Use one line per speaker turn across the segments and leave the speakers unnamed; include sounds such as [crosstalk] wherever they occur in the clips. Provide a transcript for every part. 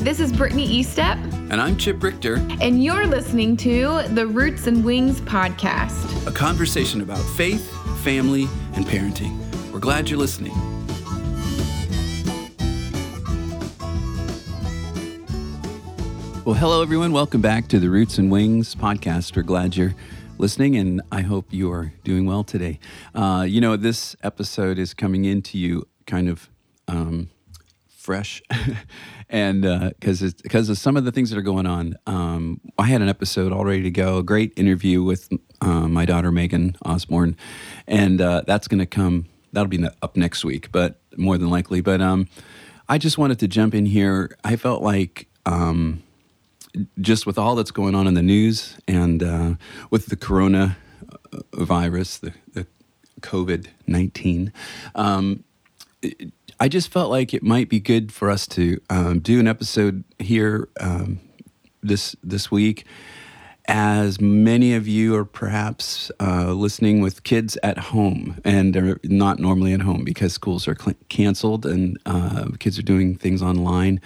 this is Brittany Estep.
And I'm Chip Richter.
And you're listening to the Roots and Wings podcast,
a conversation about faith, family, and parenting. We're glad you're listening. Well, hello, everyone. Welcome back to the Roots and Wings podcast. We're glad you're listening, and I hope you are doing well today. Uh, you know, this episode is coming into you kind of um, fresh, [laughs] and because uh, because of some of the things that are going on. Um, I had an episode all ready to go, a great interview with uh, my daughter Megan Osborne, and uh, that's going to come. That'll be up next week, but more than likely. But um, I just wanted to jump in here. I felt like. Um, just with all that's going on in the news and uh, with the corona virus, the, the COVID 19, um, I just felt like it might be good for us to um, do an episode here um, this this week. As many of you are perhaps uh, listening with kids at home and are not normally at home because schools are cl- canceled and uh, kids are doing things online.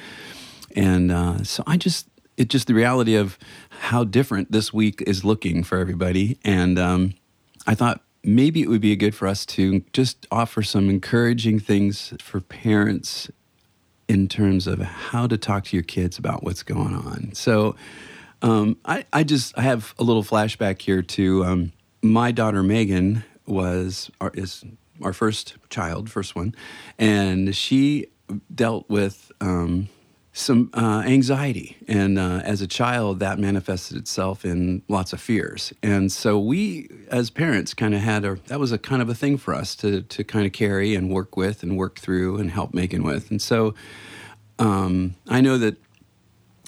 And uh, so I just, it's just the reality of how different this week is looking for everybody. And um, I thought maybe it would be good for us to just offer some encouraging things for parents in terms of how to talk to your kids about what's going on. So, um, I, I just I have a little flashback here to um, my daughter Megan was our, is our first child, first one, and she dealt with um, some uh, anxiety. And uh, as a child, that manifested itself in lots of fears. And so we, as parents, kind of had a, that was a kind of a thing for us to, to kind of carry and work with and work through and help Megan with. And so um, I know that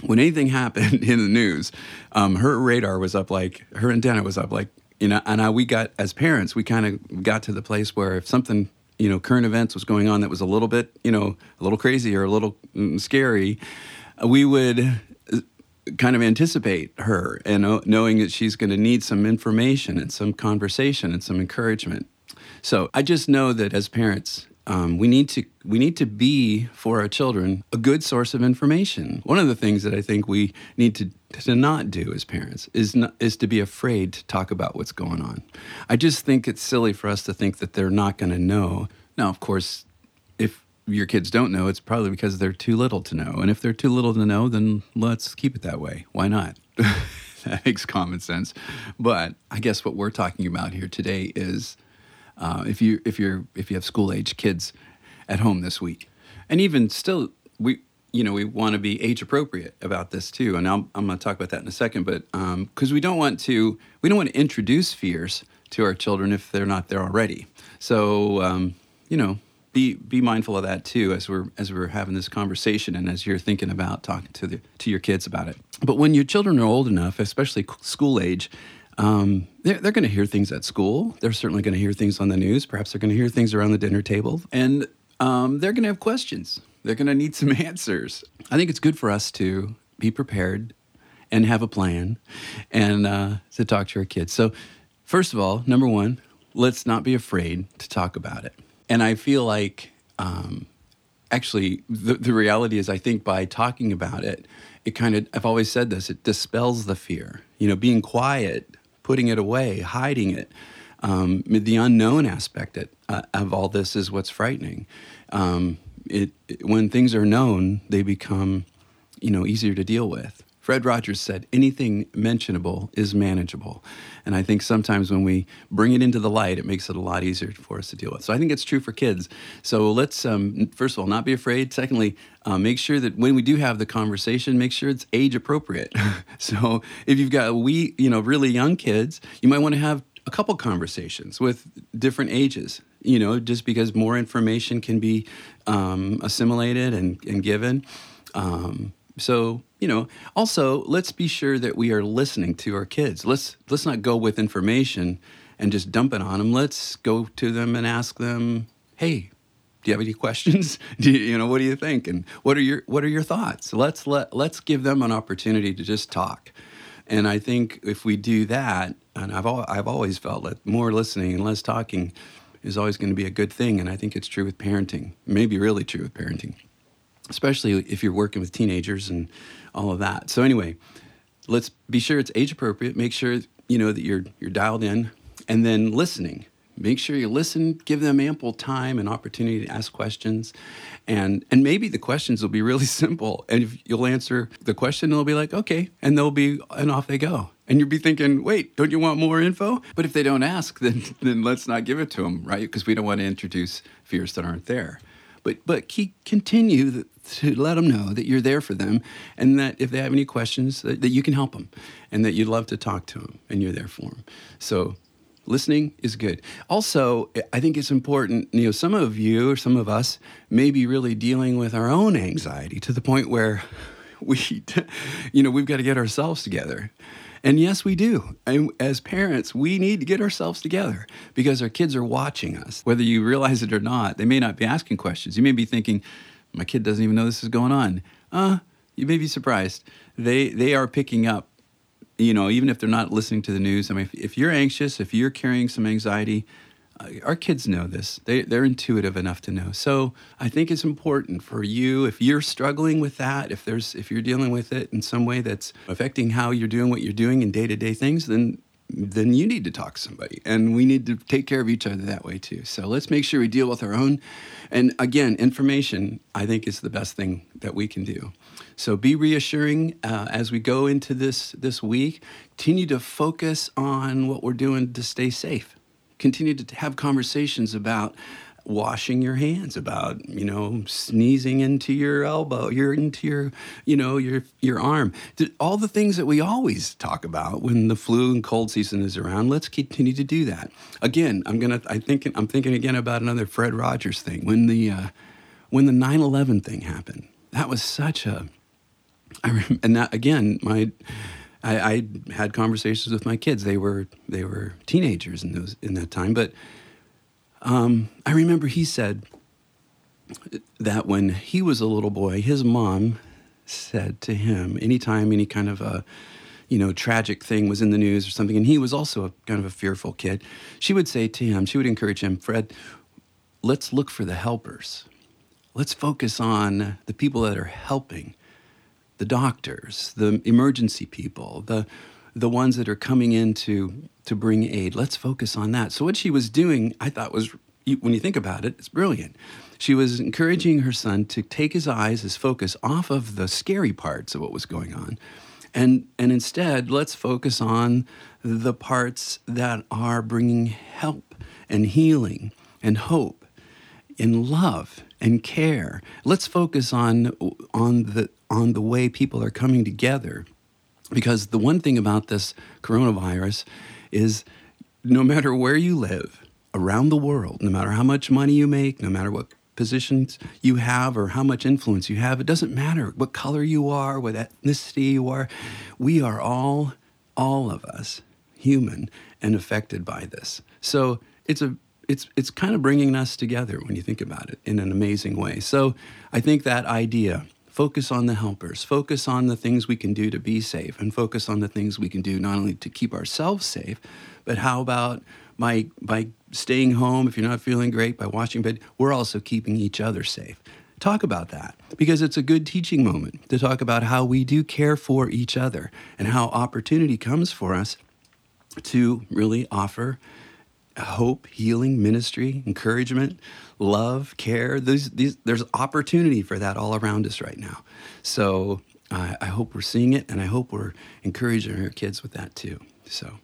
when anything [laughs] happened in the news, um, her radar was up like, her antenna was up like, you know, and I, we got, as parents, we kind of got to the place where if something you know current events was going on that was a little bit you know a little crazy or a little mm, scary, we would uh, kind of anticipate her and knowing that she's going to need some information and some conversation and some encouragement. So I just know that as parents, um, we need to we need to be for our children a good source of information. One of the things that I think we need to to not do as parents is not, is to be afraid to talk about what's going on. I just think it's silly for us to think that they're not going to know. Now, of course, if your kids don't know, it's probably because they're too little to know. And if they're too little to know, then let's keep it that way. Why not? [laughs] that makes common sense. But I guess what we're talking about here today is uh, if you if you're if you have school age kids at home this week, and even still, we you know we want to be age appropriate about this too. And I'm, I'm going to talk about that in a second, but because um, we don't want to we don't want to introduce fears to our children if they're not there already. So um, you know be be mindful of that too as we're as we're having this conversation and as you're thinking about talking to the to your kids about it. But when your children are old enough, especially school age, um, they're, they're going to hear things at school. They're certainly going to hear things on the news. Perhaps they're going to hear things around the dinner table. And um, they're going to have questions. They're going to need some [laughs] answers. I think it's good for us to be prepared and have a plan and uh, to talk to our kids. So, first of all, number one, let's not be afraid to talk about it. And I feel like um, actually the, the reality is, I think by talking about it, it kind of, I've always said this, it dispels the fear. You know, being quiet putting it away, hiding it. Um, the unknown aspect uh, of all this is what's frightening. Um, it, it, when things are known, they become, you know, easier to deal with. Fred Rogers said, anything mentionable is manageable. And I think sometimes when we bring it into the light, it makes it a lot easier for us to deal with. So I think it's true for kids. So let's, um, first of all, not be afraid. Secondly, uh, make sure that when we do have the conversation, make sure it's age appropriate. [laughs] so if you've got we, you know, really young kids, you might want to have a couple conversations with different ages you know just because more information can be um, assimilated and, and given um, so you know also let's be sure that we are listening to our kids. Let's let's not go with information and just dump it on them let's go to them and ask them hey do you have any questions? [laughs] Do you, you know what do you think? And what are your what are your thoughts? Let's let let's give them an opportunity to just talk. And i think if we do that and i've al- i've always felt that more listening and less talking is always going to be a good thing and i think it's true with parenting maybe really true with parenting especially if you're working with teenagers and all of that. So anyway, let's be sure it's age appropriate. Make sure you know that you're you're dialed in, and then listening. Make sure you listen. Give them ample time and opportunity to ask questions, and and maybe the questions will be really [laughs] simple. And if you'll answer the question, they'll be like, okay, and they'll be and off they go. And you'll be thinking, wait, don't you want more info? But if they don't ask, then then let's not give it to them, right? Because we don't want to introduce fears that aren't there. But but keep continue to let them know that you're there for them and that if they have any questions that, that you can help them and that you'd love to talk to them and you're there for them so listening is good. Also i think it's important you know some of you or some of us may be really dealing with our own anxiety to the point where [laughs] we [laughs] you know we've got to get ourselves together and yes, we do. And as parents, we need to get ourselves together because our kids are watching us. Whether you realize it or not, they may not be asking questions. You may be thinking, my kid doesn't even know this is going on. Uh, you may be surprised. They they are picking up. You know, even if they're not listening to the news. I mean, if, if you're anxious, if you're carrying some anxiety, our kids know this. They they're intuitive enough to know. So I think it's important for you if you're struggling with that, if there's if you're dealing with it in some way that's affecting how you're doing what you're doing in day to day things, then then you need to talk to somebody. And we need to take care of each other that way too. So let's make sure we deal with our own. And again information i think is the best thing that we can do. So be reassuring uh, as we go into this this week. Continue to focus on what we're doing to stay safe continue to have conversations about washing your hands, about you know sneezing into your elbow, your into your you know your your arm, all the things that we always talk about when the flu and cold season is around. Let's continue to do that. Again, I'm gonna I think I'm thinking again about another Fred Rogers thing when the uh, when the 9/11 thing happened. That was such a I rem- and that again my. I, I had conversations with my kids. They were they were teenagers in those in that time, but um, I remember he said that when he was a little boy, his mom said to him, anytime any kind of a you know tragic thing was in the news or something, and he was also a kind of a fearful kid, she would say to him, she would encourage him, Fred, let's look for the helpers. Let's focus on the people that are helping, the doctors, the emergency people, the the ones that are coming in to, to bring aid. Let's focus on that. So, what she was doing, I thought was, when you think about it, it's brilliant. She was encouraging her son to take his eyes, his focus off of the scary parts of what was going on. And, and instead, let's focus on the parts that are bringing help and healing and hope and love and care. Let's focus on, on, the, on the way people are coming together because the one thing about this coronavirus is no matter where you live around the world, no matter how much money you make, no matter what positions you have or how much influence you have, it doesn't matter what color you are, what ethnicity you are. We are all, all of us, human and affected by this. So it's a it's it's kind of bringing us together when you think about it in an amazing way. So I think that idea focus on the helpers, focus on the things we can do to be safe, and focus on the things we can do not only to keep ourselves safe, but how about by, by staying home if you're not feeling great, by washing bed, we're also keeping each other safe. Talk about that because it's a good teaching moment to talk about how we do care for each other and how opportunity comes for us to really offer hope, healing, ministry, encouragement, love, care. These, these, there's opportunity for that all around us right now. So I, hope we're seeing it, and I hope we're encouraging our kids with that too. So.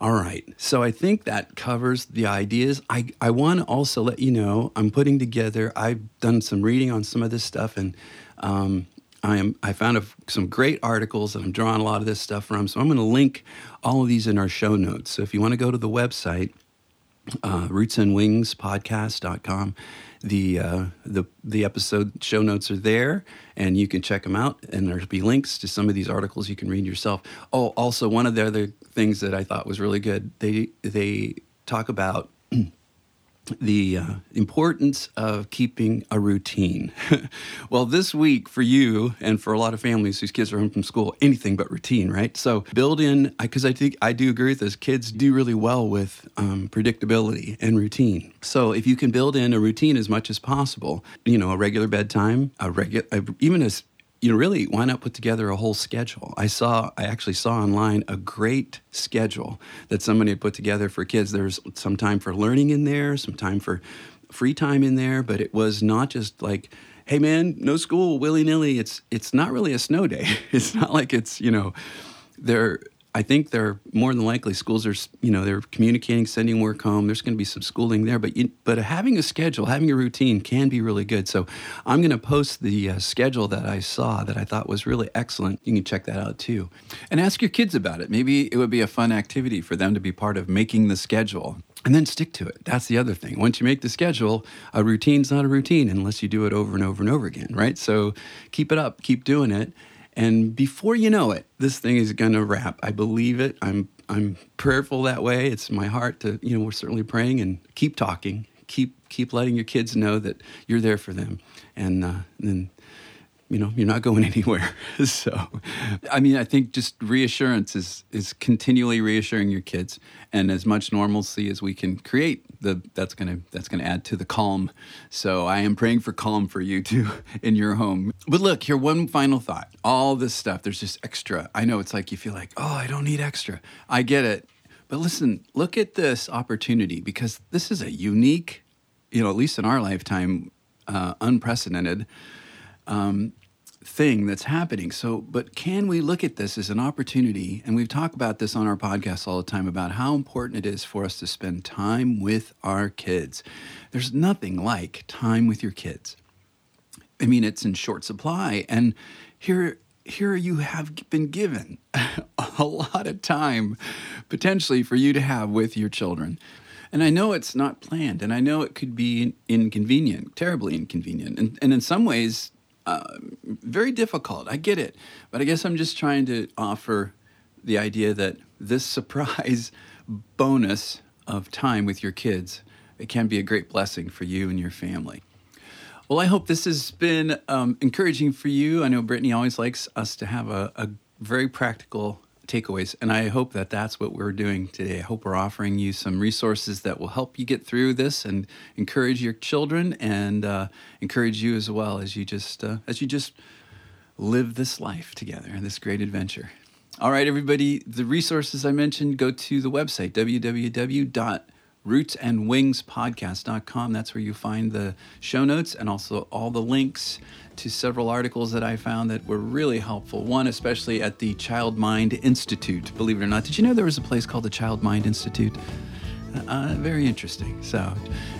All right. So I think that covers the ideas. I, I want to also let you know I'm putting together, I've done some reading on some of this stuff and um, I am I found a, some great articles and I'm drawing a lot of this stuff from. So I'm going to link all of these in our show notes. So if you want to go to the website, uh, rootsandwingspodcast.com. The, uh, the, the episode show notes are there and you can check them out. And there'll be links to some of these articles you can read yourself. Oh, also, one of the other things that I thought was really good, they, they talk about the uh, importance of keeping a routine. [laughs] well, this week for you and for a lot of families whose kids are home from school, anything but routine, right? So build in, because I think I do agree with this, kids do really well with um, predictability and routine. So if you can build in a routine as much as possible, you know, a regular bedtime, a regular, even as you really, why not put together a whole schedule? I saw, I actually saw online a great schedule that somebody had put together for kids. There's some time for learning in there, some time for free time in there, but it was not just like, hey man, no school, willy nilly. It's it's not really a snow day. [laughs] It's not like it's you know, they're I think they're more than likely schools are you know they're communicating, sending work home. There's going to be some schooling there, but you, but having a schedule, having a routine can be really good. So I'm going to post the uh, schedule that I saw that I thought was really excellent. You can check that out too, and ask your kids about it. Maybe it would be a fun activity for them to be part of making the schedule. And then stick to it. That's the other thing. Once you make the schedule, a routine's not a routine unless you do it over and over and over again, right? So keep it up, keep doing it and before you know it, this thing is going to wrap. I believe it. I'm I'm prayerful that way. It's my heart to, you know, we're certainly praying and keep talking. Keep keep letting your kids know that you're there for them. And, uh, then you know you're not going [laughs] anywhere. So i mean i think just reassurance is is continually reassuring your kids. And as much normalcy as we can create the that's going to that's to add to the calm. So i am praying for calm for you too [laughs] in your home. But look here one final thought. All this stuff there's just extra. I know it's like you feel like oh i don't need extra. I get it. But listen look at this opportunity because this is a unique you know at least in our lifetime uh, unprecedented um, thing that's happening. So, but can we look at this as an opportunity? And we've talked about this on our podcast all the time about how important it is for us to spend time with our kids. There's nothing like time with your kids. I mean, it's in short supply. And here, here you have been given [laughs] a lot of time potentially for you to have with your children. And I know it's not planned, and I know it could be inconvenient, terribly inconvenient. And, and in some ways, uh, very difficult. I get it. But I guess I'm just trying to offer the idea that this [laughs] surprise bonus of time with your kids it can be a great blessing for you and your family. Well, I hope this has been um, encouraging for you. I know Brittany always likes us to have a, a very practical takeaways. And I hope that that's what we're doing today. I hope we're offering you some resources that will help you get through this and encourage your children and uh, encourage you as well as you just uh, as you just live this life together, and this great adventure. All right, everybody. The resources I mentioned go to the website www rootsandwingspodcast.com. That's where you find the show notes and also all the links to several articles that I found that were really helpful. One, especially at the Child Mind Institute. Believe it or not, did you know there was a place called the Child Mind Institute? Uh, very interesting. So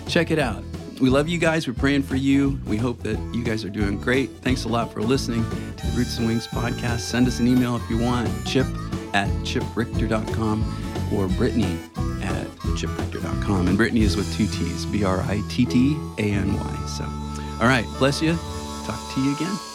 check it out. We love you guys. We're praying for you. We hope that you guys are doing great. Thanks a lot for listening to the Roots and Wings podcast. Send us an email if you want, chip at chiprichter.com or Brittany at chiprichter.com. And Brittany is with two T's, B R I T T A N Y. So, all right, bless you. Talk to you again.